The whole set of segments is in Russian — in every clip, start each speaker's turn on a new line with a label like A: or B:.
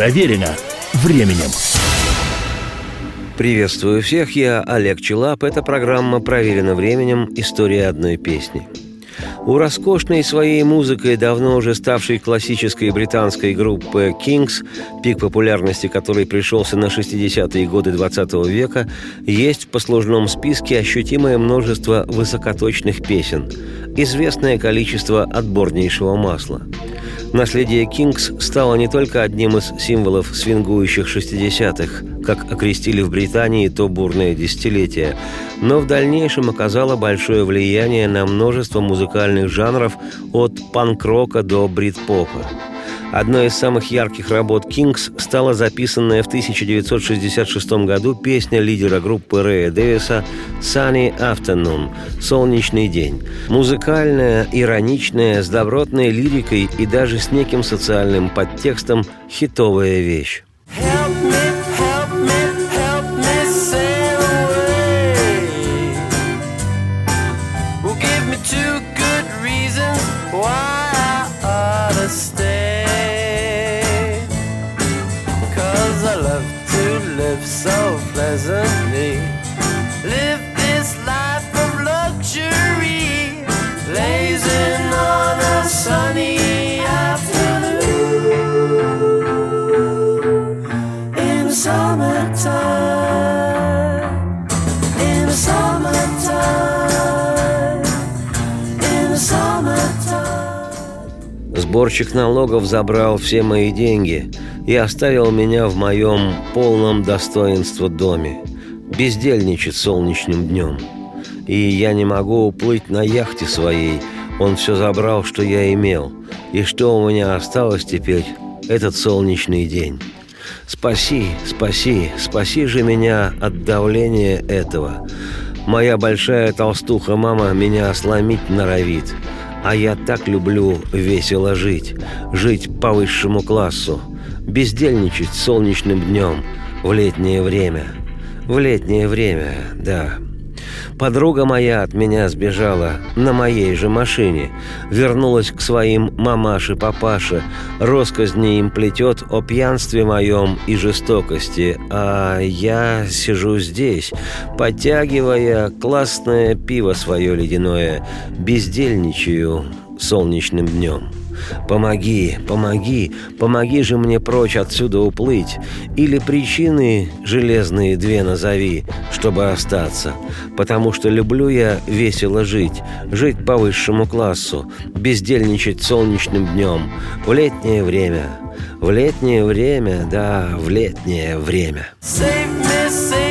A: Проверено временем.
B: Приветствую всех, я Олег Челап. Это программа «Проверено временем. История одной песни». У роскошной своей музыкой, давно уже ставшей классической британской группы Kings, пик популярности которой пришелся на 60-е годы 20 века, есть в послужном списке ощутимое множество высокоточных песен, известное количество отборнейшего масла – Наследие Кингс стало не только одним из символов свингующих 60-х, как окрестили в Британии то бурное десятилетие, но в дальнейшем оказало большое влияние на множество музыкальных жанров от панк-рока до брит-попа. Одной из самых ярких работ Кингс стала записанная в 1966 году песня лидера группы Рэя Дэвиса «Sunny Afternoon» – «Солнечный день». Музыкальная, ироничная, с добротной лирикой и даже с неким социальным подтекстом хитовая вещь. Сборщик налогов забрал все мои деньги и оставил меня в моем полном достоинства доме. Бездельничать солнечным днем. И я не могу уплыть на яхте своей. Он все забрал, что я имел. И что у меня осталось теперь, этот солнечный день. Спаси, спаси, спаси же меня от давления этого. Моя большая толстуха мама меня сломить норовит. А я так люблю весело жить, жить по высшему классу, бездельничать солнечным днем в летнее время. В летнее время, да. Подруга моя от меня сбежала на моей же машине, вернулась к своим мамаше-папаше, росказни им плетет о пьянстве моем и жестокости, а я сижу здесь, подтягивая классное пиво свое ледяное, бездельничаю солнечным днем». Помоги, помоги, помоги же мне прочь отсюда уплыть. Или причины железные две назови, чтобы остаться. Потому что люблю я весело жить, жить по высшему классу, бездельничать солнечным днем, в летнее время. В летнее время, да, в летнее время. Save me, save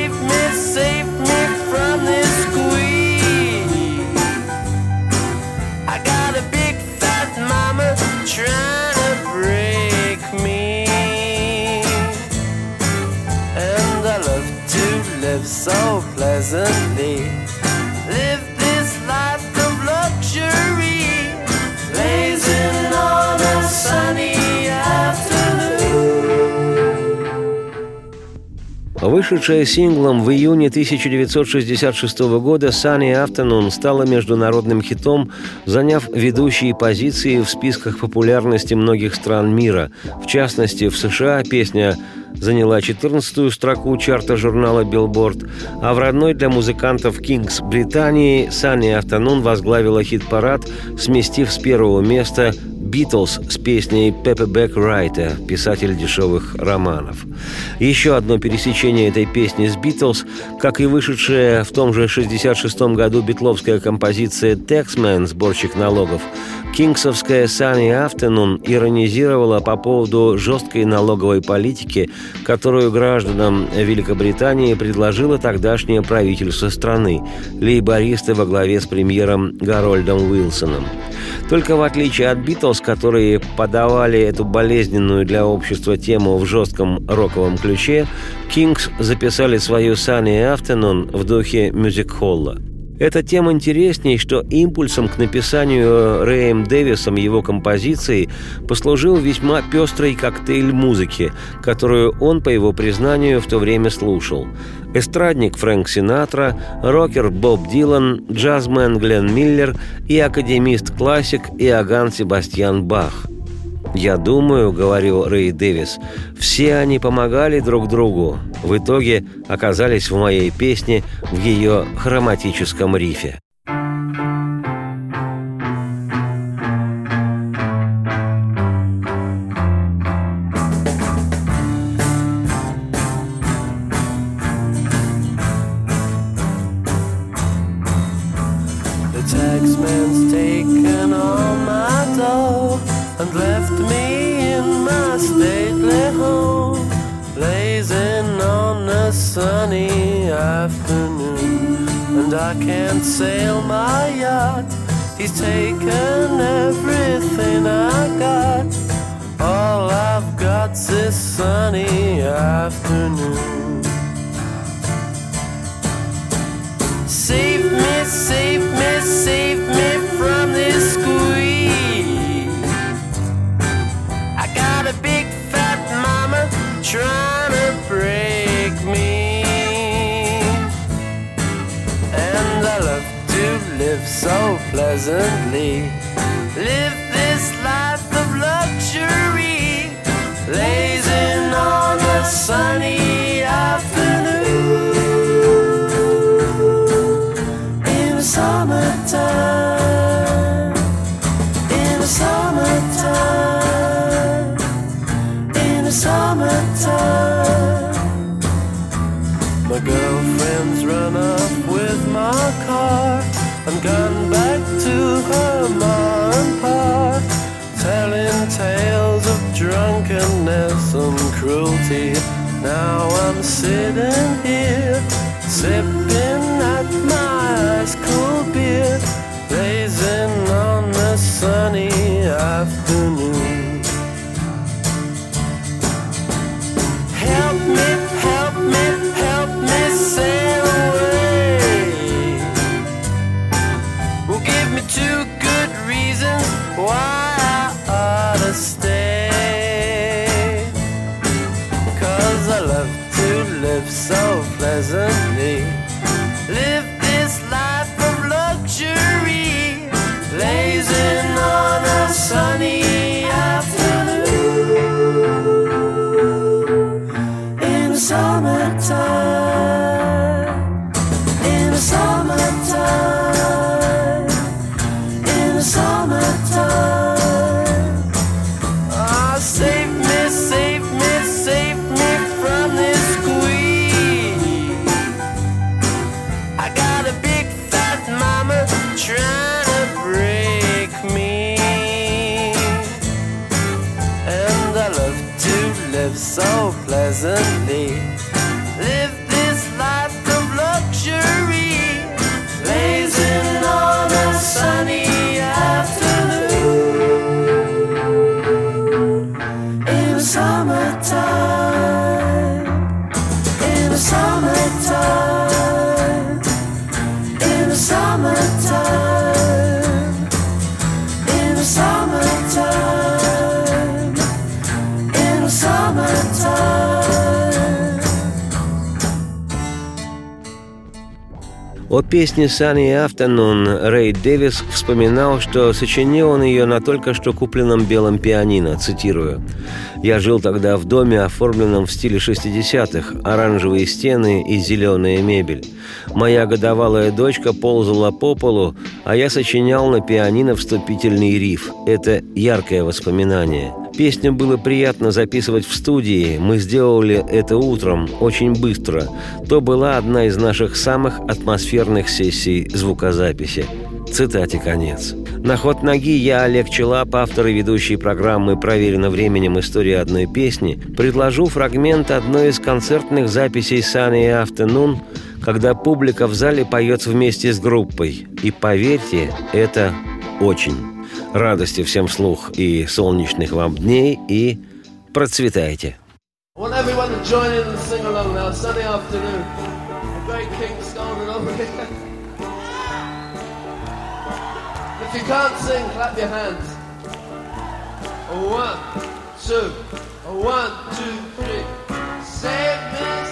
B: pleasantly. Live this life of luxury, blazing on a sunny. Вышедшая синглом в июне 1966 года «Sunny Afternoon» стала международным хитом, заняв ведущие позиции в списках популярности многих стран мира. В частности, в США песня заняла 14-ю строку чарта журнала Billboard, а в родной для музыкантов Kings Британии Санни Автонун возглавила хит-парад, сместив с первого места «Битлз» с песней «Пеппебек Райта», писатель дешевых романов. Еще одно пересечение этой песни с «Битлз», как и вышедшая в том же 66 году битловская композиция «Тексмен» сборщик налогов, кингсовская «Sunny Afternoon» иронизировала по поводу жесткой налоговой политики, которую гражданам Великобритании предложило тогдашнее правительство страны, лейбористы во главе с премьером Гарольдом Уилсоном. Только в отличие от «Битлз», которые подавали эту болезненную для общества тему в жестком роковом ключе, «Кингс» записали свою «Sunny Afternoon» в духе мюзик-холла – эта тема интересней, что импульсом к написанию Рэем Дэвисом его композиции послужил весьма пестрый коктейль музыки, которую он, по его признанию, в то время слушал. Эстрадник Фрэнк Синатра, рокер Боб Дилан, джазмен Глен Миллер и академист-классик Иоганн Себастьян Бах – «Я думаю, — говорил Рэй Дэвис, — все они помогали друг другу. В итоге оказались в моей песне в ее хроматическом рифе».
C: and left me in my stately home, blazing on a sunny afternoon. And I can't sail my yacht, he's taken everything I got. All I've got's this sunny afternoon. Live so pleasantly. Live this life of luxury, lazing on a sunny afternoon in the summertime. In the summertime. In the summertime. My girlfriend's run up with my car and gone back to her ma and pa, telling tales of drunkenness and cruelty. Now I'm sitting here, sipping summertime, in the summertime, in the summertime. Ah, save me, save me, save me from this squeeze. I got a big fat mama trying to break me. And I love to live so pleasantly.
B: О песне «Sunny Afternoon» Рэй Дэвис вспоминал, что сочинил он ее на только что купленном белом пианино, цитирую. «Я жил тогда в доме, оформленном в стиле 60-х, оранжевые стены и зеленая мебель. Моя годовалая дочка ползала по полу, а я сочинял на пианино вступительный риф. Это яркое воспоминание. Песню было приятно записывать в студии. Мы сделали это утром, очень быстро. То была одна из наших самых атмосферных сессий звукозаписи. Цитате конец. На ход ноги я, Олег Челап, автор и ведущий программы «Проверено временем. История одной песни», предложу фрагмент одной из концертных записей «Sunny Afternoon», когда публика в зале поет вместе с группой. И поверьте, это очень. Радости всем слух и солнечных вам дней, и процветайте.
D: Want everyone join in and sing along now. Sunday afternoon. The great King's Golden over here. If you can't sing, clap your hands. One, two, one, two, three. Save me,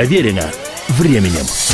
A: Проверено временем.